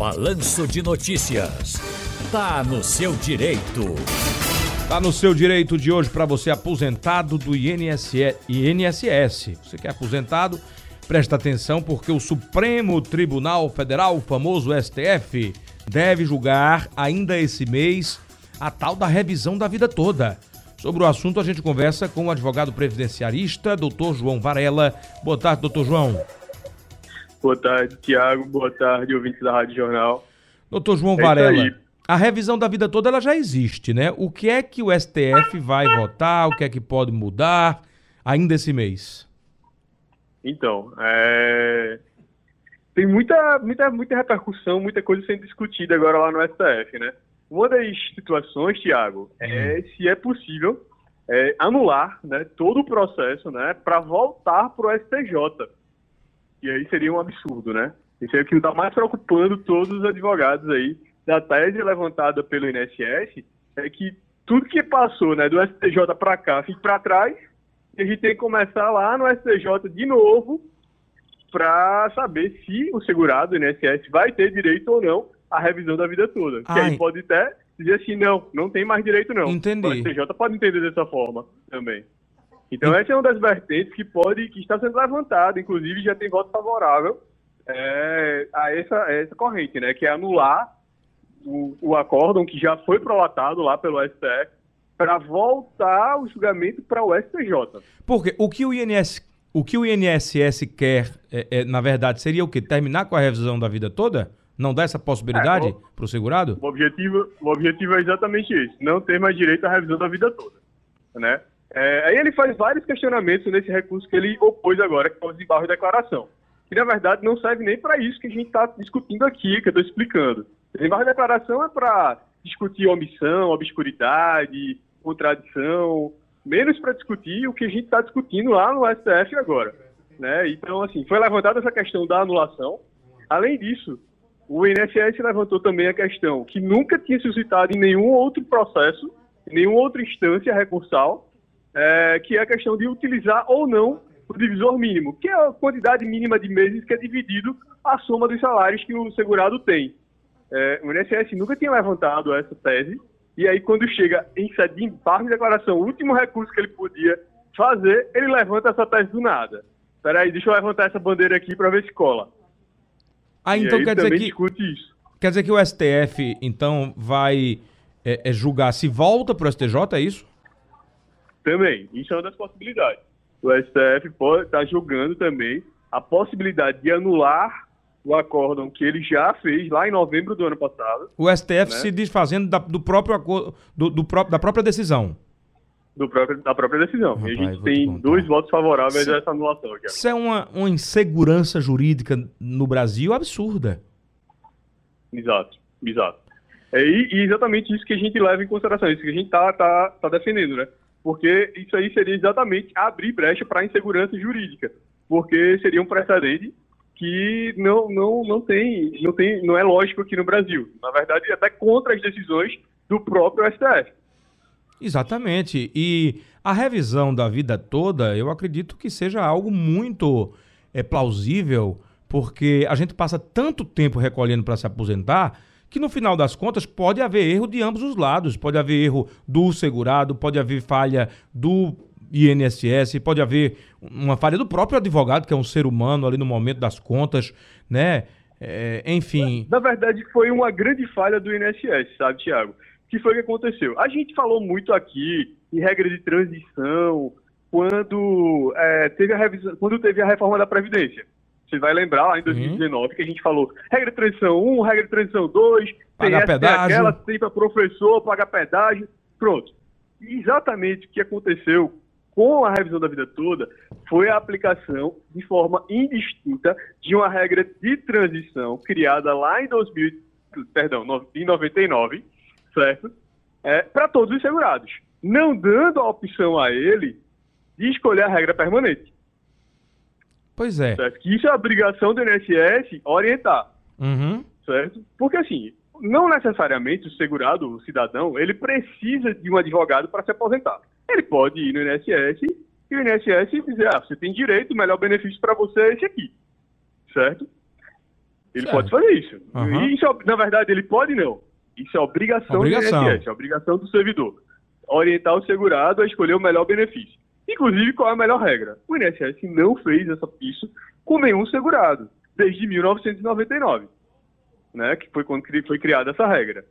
Balanço de Notícias. Tá no seu direito. Tá no seu direito de hoje para você aposentado do INSS. Você que é aposentado, presta atenção porque o Supremo Tribunal Federal, o famoso STF, deve julgar ainda esse mês a tal da revisão da vida toda. Sobre o assunto, a gente conversa com o advogado previdenciarista, doutor João Varela. Boa tarde, doutor João. Boa tarde, Tiago. Boa tarde, ouvintes da Rádio Jornal. Doutor João é Varela, a revisão da vida toda ela já existe, né? O que é que o STF vai votar? O que é que pode mudar ainda esse mês? Então, é... tem muita, muita, muita repercussão, muita coisa sendo discutida agora lá no STF, né? Uma das situações, Tiago, é hum. se é possível é, anular né, todo o processo né, para voltar para o STJ. E aí seria um absurdo, né? Isso é o que está mais preocupando todos os advogados aí da tese levantada pelo INSS, é que tudo que passou né, do STJ para cá fica para trás, e a gente tem que começar lá no STJ de novo para saber se o segurado, do INSS, vai ter direito ou não a revisão da vida toda. Que aí pode até dizer assim, não, não tem mais direito não. Entendi. O STJ pode entender dessa forma também. Então essa é uma das vertentes que pode, que está sendo levantada, inclusive já tem voto favorável é, a, essa, a essa corrente, né? Que é anular o, o acórdão que já foi prolatado lá pelo STF para voltar o julgamento para o STJ. Porque o que o INS, o que o INSS quer, é, é, na verdade, seria o quê? Terminar com a revisão da vida toda? Não dá essa possibilidade é, para o segurado? O objetivo, o objetivo é exatamente esse, não ter mais direito à revisão da vida toda. Né? É, aí ele faz vários questionamentos nesse recurso que ele opôs agora, que é o desembargo de declaração. Que na verdade não serve nem para isso que a gente está discutindo aqui, que eu estou explicando. O desembargo de declaração é para discutir omissão, obscuridade, contradição, menos para discutir o que a gente está discutindo lá no STF agora. Né? Então, assim, foi levantada essa questão da anulação. Além disso, o INSS levantou também a questão que nunca tinha suscitado em nenhum outro processo, em nenhuma outra instância recursal, é, que é a questão de utilizar ou não o divisor mínimo, que é a quantidade mínima de meses que é dividido a soma dos salários que o segurado tem. É, o INSS nunca tinha levantado essa tese, e aí quando chega em sede de embargo de declaração, o último recurso que ele podia fazer, ele levanta essa tese do nada. Peraí, deixa eu levantar essa bandeira aqui para ver se cola. Ah, então quer dizer que. Quer dizer que o STF, então, vai é, é julgar se volta para o STJ, é isso? Também. Isso é uma das possibilidades. O STF pode estar tá julgando também a possibilidade de anular o acórdão que ele já fez lá em novembro do ano passado. O STF né? se desfazendo da, do próprio acordo, do, do próprio, da própria decisão. Do próprio, da própria decisão. Rapaz, e a gente tem dois votos favoráveis a essa anulação. Aqui. Isso é uma, uma insegurança jurídica no Brasil absurda. Exato, exato. É, e, e, exatamente isso que a gente leva em consideração, isso que a gente está tá, tá defendendo, né? Porque isso aí seria exatamente abrir brecha para a insegurança jurídica, porque seria um precedente que não, não, não, tem, não tem, não é lógico aqui no Brasil. Na verdade, até contra as decisões do próprio STF. Exatamente. E a revisão da vida toda, eu acredito que seja algo muito é, plausível, porque a gente passa tanto tempo recolhendo para se aposentar que no final das contas pode haver erro de ambos os lados. Pode haver erro do segurado, pode haver falha do INSS, pode haver uma falha do próprio advogado, que é um ser humano ali no momento das contas, né? É, enfim. Na verdade, foi uma grande falha do INSS, sabe, Tiago? que foi que aconteceu? A gente falou muito aqui em regra de transição quando, é, teve, a revisão, quando teve a reforma da Previdência. Você vai lembrar lá em 2019 uhum. que a gente falou regra de transição 1, regra de transição 2, pagar pedágio. aquela, tem para professor, pagar pedágio, pronto. E exatamente o que aconteceu com a revisão da vida toda foi a aplicação de forma indistinta de uma regra de transição criada lá em 2000, perdão, em 99, certo? É, para todos os segurados, não dando a opção a ele de escolher a regra permanente. Pois é. Certo? Que isso é a obrigação do INSS orientar. Uhum. Certo? Porque assim, não necessariamente o segurado, o cidadão, ele precisa de um advogado para se aposentar. Ele pode ir no INSS e o INSS dizer, ah, você tem direito, o melhor benefício para você é esse aqui. Certo? Ele certo. pode fazer isso. Uhum. Isso, é na verdade, ele pode não. Isso é obrigação, obrigação. do INSS, é obrigação do servidor. Orientar o segurado a escolher o melhor benefício. Inclusive, qual é a melhor regra? O INSS não fez essa, isso com nenhum segurado, desde 1999, né, que foi quando foi criada essa regra.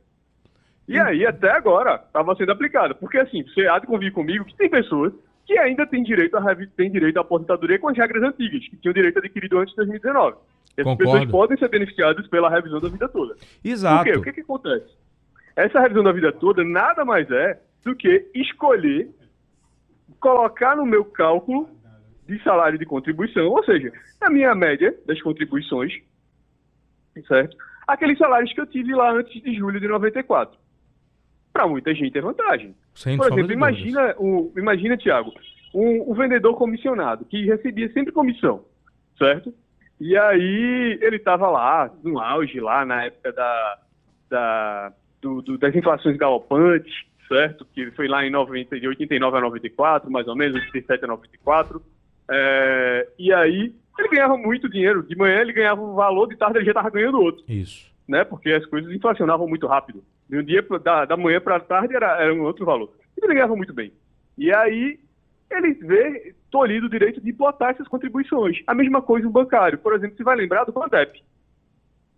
E aí, até agora, estava sendo aplicada. Porque, assim, você há de convir comigo que tem pessoas que ainda têm direito, a, têm direito à aposentadoria com as regras antigas, que tinham direito adquirido antes de 2019. Essas Concordo. pessoas podem ser beneficiadas pela revisão da vida toda. Exato. Por quê? O que, que acontece? Essa revisão da vida toda nada mais é do que escolher colocar no meu cálculo de salário de contribuição, ou seja, na minha média das contribuições, certo? Aqueles salários que eu tive lá antes de julho de 94. Para muita gente é vantagem. Sem Por exemplo, imagina, o, imagina, Tiago, um, um vendedor comissionado que recebia sempre comissão, certo? E aí ele estava lá, no auge, lá na época da, da, do, do, das inflações galopantes, certo? Que foi lá em 90, de 89 a 94, mais ou menos, 87 a 94. É, e aí ele ganhava muito dinheiro. De manhã ele ganhava um valor, de tarde ele já estava ganhando outro. Isso. Né? Porque as coisas inflacionavam muito rápido. De um dia, da, da manhã para a tarde era, era um outro valor. Ele ganhava muito bem. E aí ele vê tolhido o direito de botar essas contribuições. A mesma coisa o bancário. Por exemplo, você vai lembrar do Bandep.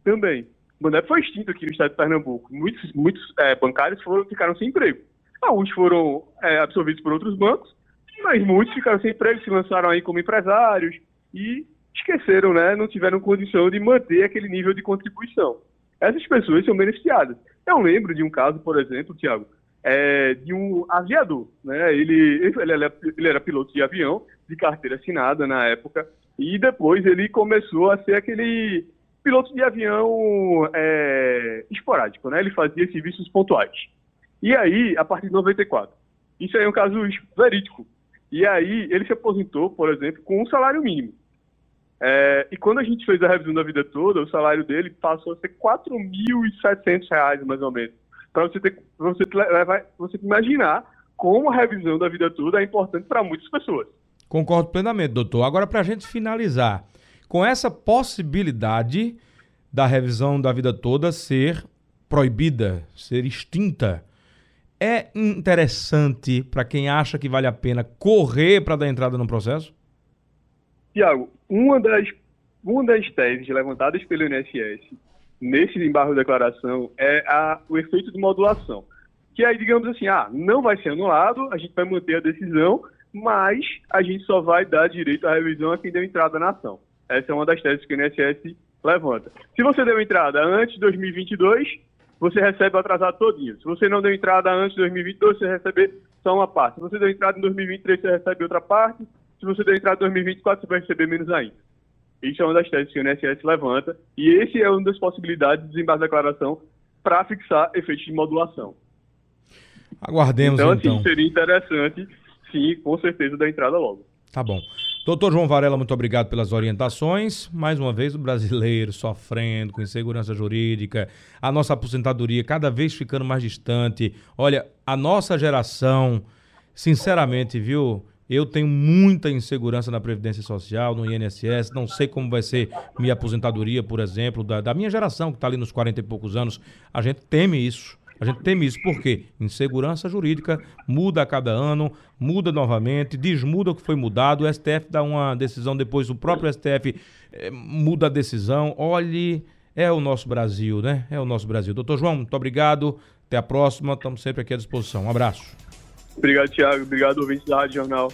Também. O foi extinto aqui no estado de Pernambuco. Muitos, muitos é, bancários foram, ficaram sem emprego. Alguns foram é, absorvidos por outros bancos, mas muitos ficaram sem emprego, se lançaram aí como empresários e esqueceram, né? Não tiveram condição de manter aquele nível de contribuição. Essas pessoas são beneficiadas. Eu lembro de um caso, por exemplo, Tiago, é, de um aviador. Né? Ele, ele, era, ele era piloto de avião, de carteira assinada na época, e depois ele começou a ser aquele piloto de avião é, esporádico, né? Ele fazia serviços pontuais. E aí, a partir de 94, isso aí é um caso verídico. E aí, ele se aposentou, por exemplo, com um salário mínimo. É, e quando a gente fez a revisão da vida toda, o salário dele passou a ser R$ reais mais ou menos para você ter, você você imaginar como a revisão da vida toda é importante para muitas pessoas. Concordo plenamente, doutor. Agora, para a gente finalizar, com essa possibilidade da revisão da vida toda ser proibida, ser extinta, é interessante para quem acha que vale a pena correr para dar entrada no processo? Tiago, uma das, uma das teses levantadas pelo INSS nesse embargo de declaração é a, o efeito de modulação. Que aí, digamos assim, ah, não vai ser anulado, a gente vai manter a decisão, mas a gente só vai dar direito à revisão a quem deu entrada na ação. Essa é uma das teses que o INSS levanta. Se você deu entrada antes de 2022, você recebe o atrasado todinho. Se você não deu entrada antes de 2022, você recebe só uma parte. Se você deu entrada em 2023, você recebe outra parte. Se você deu entrada em 2024, você vai receber menos ainda. Isso é uma das teses que o INSS levanta, e esse é uma das possibilidades de desembarque da declaração para fixar efeitos de modulação. Aguardemos então. Então, assim, seria interessante, sim, com certeza, dar entrada logo. Tá bom. Doutor João Varela, muito obrigado pelas orientações. Mais uma vez, o brasileiro sofrendo com insegurança jurídica, a nossa aposentadoria cada vez ficando mais distante. Olha, a nossa geração, sinceramente, viu? Eu tenho muita insegurança na Previdência Social, no INSS, não sei como vai ser minha aposentadoria, por exemplo, da, da minha geração, que está ali nos 40 e poucos anos. A gente teme isso. A gente teme isso porque insegurança jurídica muda a cada ano, muda novamente, desmuda o que foi mudado. O STF dá uma decisão, depois o próprio STF eh, muda a decisão. Olhe, é o nosso Brasil, né? É o nosso Brasil. Doutor João, muito obrigado. Até a próxima. Estamos sempre aqui à disposição. Um abraço. Obrigado, Tiago. Obrigado, ouvinte da Rádio Jornal.